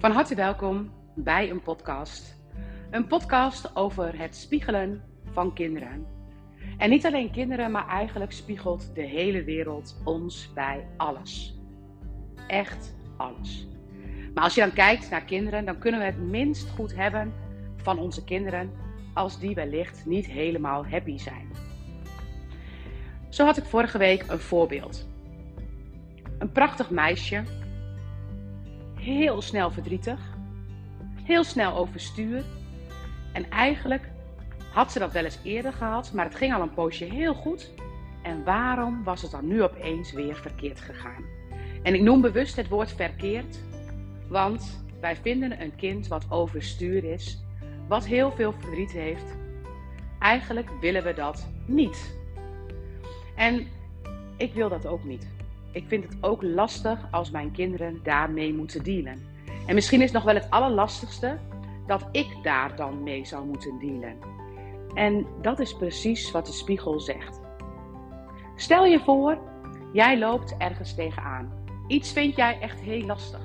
Van harte welkom bij een podcast. Een podcast over het spiegelen van kinderen. En niet alleen kinderen, maar eigenlijk spiegelt de hele wereld ons bij alles. Echt alles. Maar als je dan kijkt naar kinderen, dan kunnen we het minst goed hebben van onze kinderen als die wellicht niet helemaal happy zijn. Zo had ik vorige week een voorbeeld. Een prachtig meisje, heel snel verdrietig, heel snel overstuur. En eigenlijk had ze dat wel eens eerder gehad, maar het ging al een poosje heel goed. En waarom was het dan nu opeens weer verkeerd gegaan? En ik noem bewust het woord verkeerd, want wij vinden een kind wat overstuur is, wat heel veel verdriet heeft. Eigenlijk willen we dat niet. En ik wil dat ook niet. Ik vind het ook lastig als mijn kinderen daarmee moeten dealen. En misschien is nog wel het allerlastigste dat ik daar dan mee zou moeten dealen. En dat is precies wat de spiegel zegt. Stel je voor, jij loopt ergens tegenaan. Iets vind jij echt heel lastig.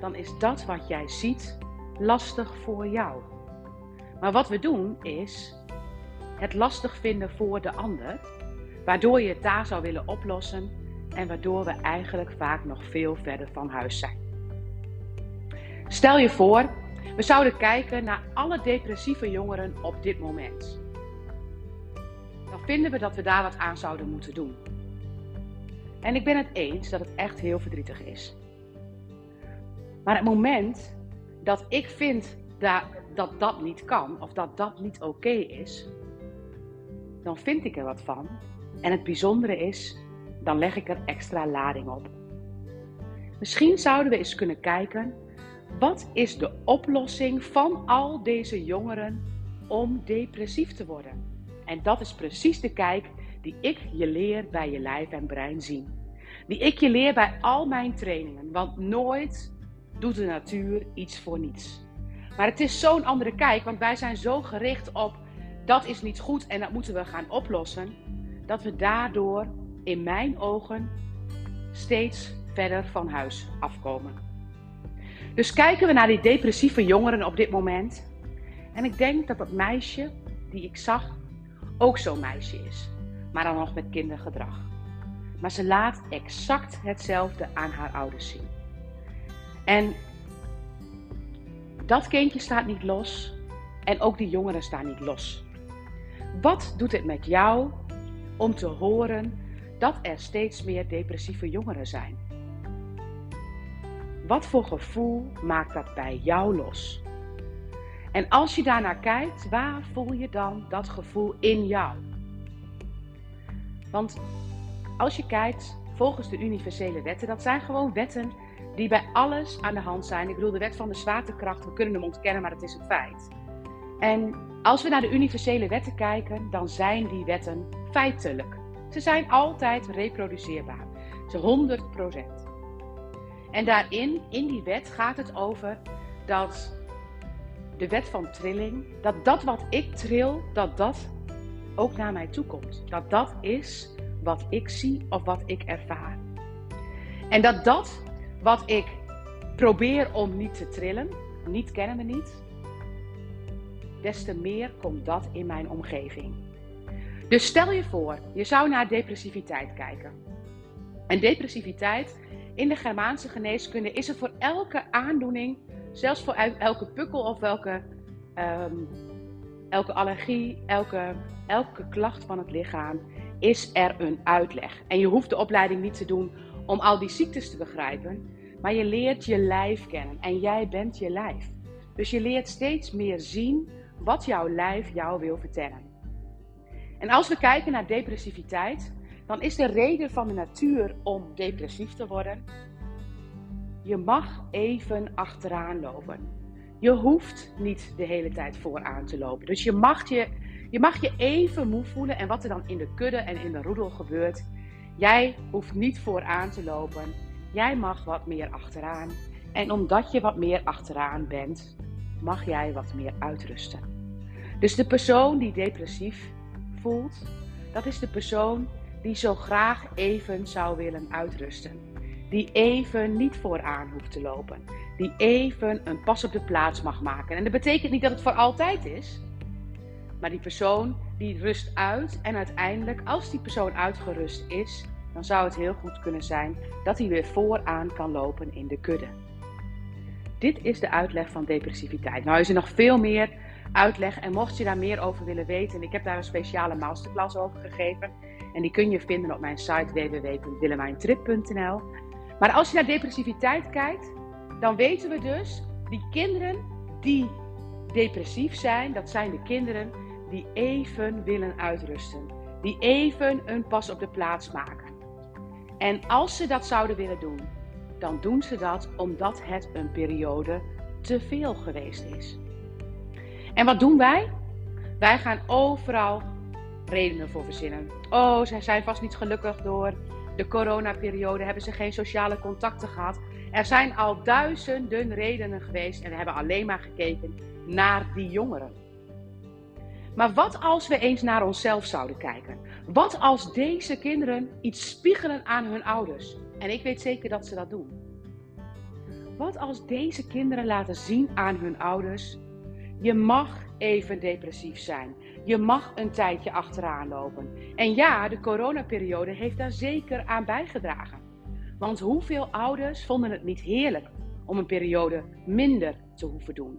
Dan is dat wat jij ziet lastig voor jou. Maar wat we doen is het lastig vinden voor de ander, waardoor je het daar zou willen oplossen en waardoor we eigenlijk vaak nog veel verder van huis zijn. Stel je voor, we zouden kijken naar alle depressieve jongeren op dit moment. Dan vinden we dat we daar wat aan zouden moeten doen. En ik ben het eens dat het echt heel verdrietig is. Maar het moment dat ik vind dat dat, dat niet kan of dat dat niet oké is, dan vind ik er wat van. En het bijzondere is, dan leg ik er extra lading op. Misschien zouden we eens kunnen kijken, wat is de oplossing van al deze jongeren om depressief te worden? En dat is precies de kijk die ik je leer bij je lijf en brein zien. Die ik je leer bij al mijn trainingen, want nooit doet de natuur iets voor niets. Maar het is zo'n andere kijk, want wij zijn zo gericht op dat is niet goed en dat moeten we gaan oplossen, dat we daardoor in mijn ogen steeds verder van huis afkomen. Dus kijken we naar die depressieve jongeren op dit moment. En ik denk dat dat meisje die ik zag ook zo'n meisje is, maar dan nog met kindergedrag. Maar ze laat exact hetzelfde aan haar ouders zien. En dat kindje staat niet los en ook die jongeren staan niet los. Wat doet het met jou om te horen dat er steeds meer depressieve jongeren zijn? Wat voor gevoel maakt dat bij jou los? En als je daarnaar kijkt, waar voel je dan dat gevoel in jou? Want als je kijkt volgens de universele wetten, dat zijn gewoon wetten die bij alles aan de hand zijn. Ik bedoel, de wet van de zwaartekracht, we kunnen hem ontkennen, maar het is een feit. En als we naar de universele wetten kijken, dan zijn die wetten feitelijk. Ze zijn altijd reproduceerbaar. Ze 100%. En daarin, in die wet, gaat het over dat de wet van trilling, dat dat wat ik tril, dat dat ook naar mij toe komt. Dat dat is wat ik zie of wat ik ervaar. En dat dat wat ik probeer om niet te trillen, niet kennen we niet, des te meer komt dat in mijn omgeving. Dus stel je voor, je zou naar depressiviteit kijken. En depressiviteit in de Germaanse geneeskunde is er voor elke aandoening, zelfs voor elke pukkel of welke, ehm, elke allergie, elke, elke klacht van het lichaam, is er een uitleg. En je hoeft de opleiding niet te doen om al die ziektes te begrijpen, maar je leert je lijf kennen en jij bent je lijf. Dus je leert steeds meer zien wat jouw lijf jou wil vertellen. En als we kijken naar depressiviteit, dan is de reden van de natuur om depressief te worden. Je mag even achteraan lopen. Je hoeft niet de hele tijd vooraan te lopen. Dus je mag je, je mag je even moe voelen. En wat er dan in de kudde en in de roedel gebeurt, jij hoeft niet vooraan te lopen. Jij mag wat meer achteraan. En omdat je wat meer achteraan bent, mag jij wat meer uitrusten. Dus de persoon die depressief voelt, dat is de persoon die zo graag even zou willen uitrusten. die even niet vooraan hoeft te lopen. Die even een pas op de plaats mag maken. En dat betekent niet dat het voor altijd is. Maar die persoon die rust uit en uiteindelijk, als die persoon uitgerust is, dan zou het heel goed kunnen zijn dat hij weer vooraan kan lopen in de kudde. Dit is de uitleg van depressiviteit. Nou is er nog veel meer uitleg en mocht je daar meer over willen weten, ik heb daar een speciale masterclass over gegeven en die kun je vinden op mijn site www.willemijntrip.nl. Maar als je naar depressiviteit kijkt, dan weten we dus, die kinderen die depressief zijn, dat zijn de kinderen die even willen uitrusten. Die even een pas op de plaats maken. En als ze dat zouden willen doen, dan doen ze dat omdat het een periode te veel geweest is. En wat doen wij? Wij gaan overal redenen voor verzinnen. Oh, zij zijn vast niet gelukkig door de coronaperiode, hebben ze geen sociale contacten gehad. Er zijn al duizenden redenen geweest en we hebben alleen maar gekeken naar die jongeren. Maar wat als we eens naar onszelf zouden kijken? Wat als deze kinderen iets spiegelen aan hun ouders? En ik weet zeker dat ze dat doen. Wat als deze kinderen laten zien aan hun ouders: je mag even depressief zijn. Je mag een tijdje achteraan lopen. En ja, de coronaperiode heeft daar zeker aan bijgedragen. Want hoeveel ouders vonden het niet heerlijk om een periode minder te hoeven doen?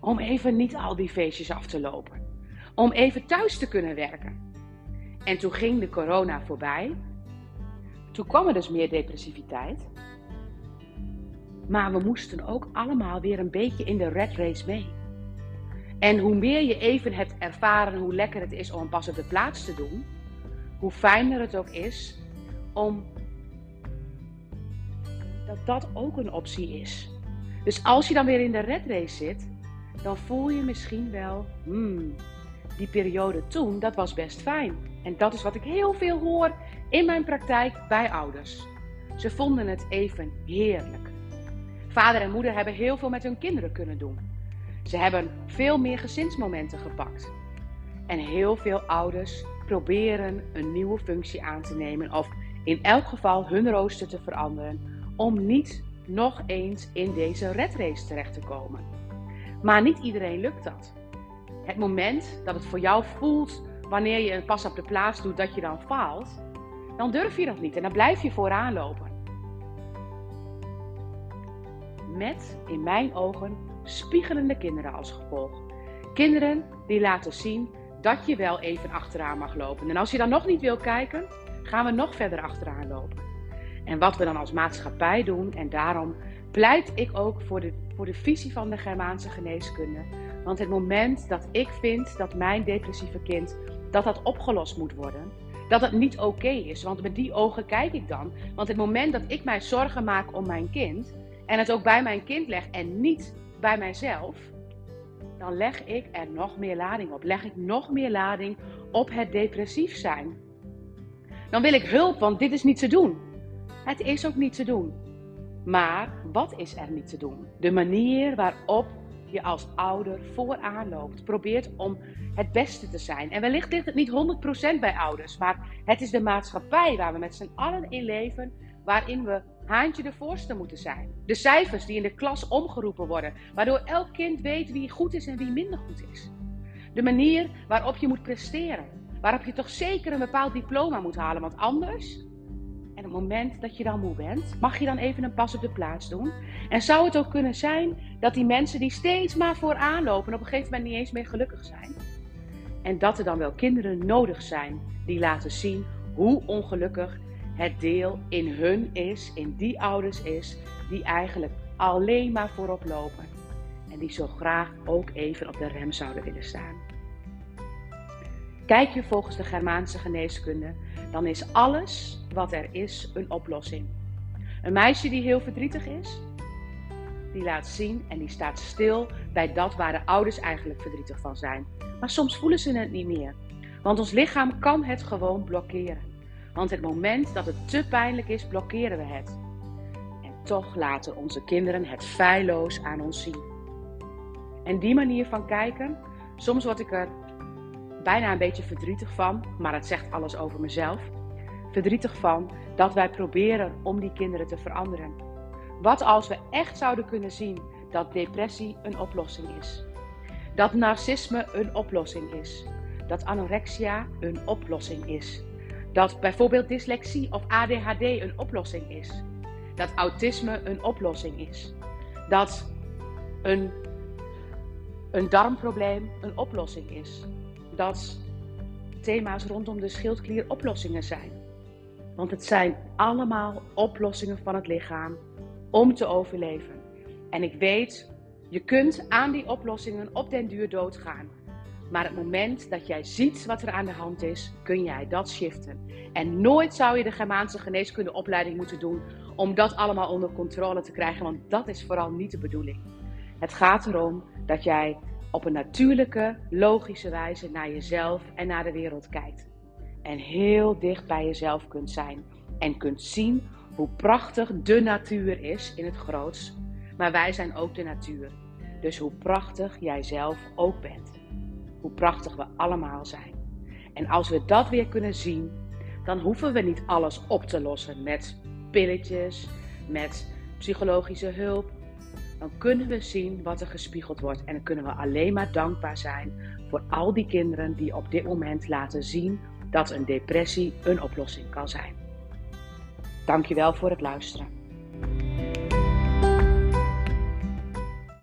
Om even niet al die feestjes af te lopen. Om even thuis te kunnen werken. En toen ging de corona voorbij. Toen kwam er dus meer depressiviteit. Maar we moesten ook allemaal weer een beetje in de red race mee. En hoe meer je even hebt ervaren hoe lekker het is om pas op de plaats te doen, hoe fijner het ook is om dat dat ook een optie is. Dus als je dan weer in de red race zit, dan voel je misschien wel, hmm, die periode toen, dat was best fijn. En dat is wat ik heel veel hoor in mijn praktijk bij ouders. Ze vonden het even heerlijk. Vader en moeder hebben heel veel met hun kinderen kunnen doen. Ze hebben veel meer gezinsmomenten gepakt. En heel veel ouders proberen een nieuwe functie aan te nemen of in elk geval hun rooster te veranderen om niet nog eens in deze redrace terecht te komen. Maar niet iedereen lukt dat. Het moment dat het voor jou voelt wanneer je een pas op de plaats doet dat je dan faalt, dan durf je dat niet en dan blijf je vooraan lopen. Met, in mijn ogen, spiegelende kinderen als gevolg. Kinderen die laten zien dat je wel even achteraan mag lopen. En als je dan nog niet wil kijken, gaan we nog verder achteraan lopen. En wat we dan als maatschappij doen, en daarom pleit ik ook voor de, voor de visie van de Germaanse geneeskunde. Want het moment dat ik vind dat mijn depressieve kind, dat dat opgelost moet worden, dat het niet oké is. Want met die ogen kijk ik dan. Want het moment dat ik mij zorgen maak om mijn kind en het ook bij mijn kind leg en niet bij mijzelf, dan leg ik er nog meer lading op. Leg ik nog meer lading op het depressief zijn. Dan wil ik hulp, want dit is niet te doen. Het is ook niet te doen. Maar wat is er niet te doen? De manier waarop je als ouder vooraan loopt. Probeert om het beste te zijn. En wellicht ligt het niet 100% bij ouders, maar het is de maatschappij waar we met z'n allen in leven, waarin we haantje de voorste moeten zijn. De cijfers die in de klas omgeroepen worden, waardoor elk kind weet wie goed is en wie minder goed is. De manier waarop je moet presteren, waarop je toch zeker een bepaald diploma moet halen, want anders. En op het moment dat je dan moe bent, mag je dan even een pas op de plaats doen. En zou het ook kunnen zijn dat die mensen die steeds maar vooraan lopen, op een gegeven moment niet eens meer gelukkig zijn? En dat er dan wel kinderen nodig zijn die laten zien hoe ongelukkig het deel in hun is, in die ouders is, die eigenlijk alleen maar voorop lopen. En die zo graag ook even op de rem zouden willen staan. Kijk je volgens de Germaanse geneeskunde, dan is alles wat er is een oplossing. Een meisje die heel verdrietig is, die laat zien en die staat stil bij dat waar de ouders eigenlijk verdrietig van zijn. Maar soms voelen ze het niet meer, want ons lichaam kan het gewoon blokkeren. Want het moment dat het te pijnlijk is, blokkeren we het. En toch laten onze kinderen het feilloos aan ons zien. En die manier van kijken, soms word ik er bijna een beetje verdrietig van, maar het zegt alles over mezelf. verdrietig van dat wij proberen om die kinderen te veranderen. Wat als we echt zouden kunnen zien dat depressie een oplossing is? Dat narcisme een oplossing is? Dat anorexia een oplossing is? Dat bijvoorbeeld dyslexie of ADHD een oplossing is? Dat autisme een oplossing is? Dat een, een darmprobleem een oplossing is? Dat thema's rondom de schildklier oplossingen zijn? Want het zijn allemaal oplossingen van het lichaam om te overleven. En ik weet, je kunt aan die oplossingen op den duur doodgaan. Maar het moment dat jij ziet wat er aan de hand is, kun jij dat shiften. En nooit zou je de Germaanse geneeskundeopleiding moeten doen om dat allemaal onder controle te krijgen, want dat is vooral niet de bedoeling. Het gaat erom dat jij op een natuurlijke, logische wijze naar jezelf en naar de wereld kijkt. En heel dicht bij jezelf kunt zijn en kunt zien hoe prachtig de natuur is in het groots. Maar wij zijn ook de natuur. Dus hoe prachtig jij zelf ook bent. Hoe prachtig we allemaal zijn. En als we dat weer kunnen zien, dan hoeven we niet alles op te lossen met pilletjes, met psychologische hulp. Dan kunnen we zien wat er gespiegeld wordt. En dan kunnen we alleen maar dankbaar zijn voor al die kinderen die op dit moment laten zien dat een depressie een oplossing kan zijn. Dankjewel voor het luisteren.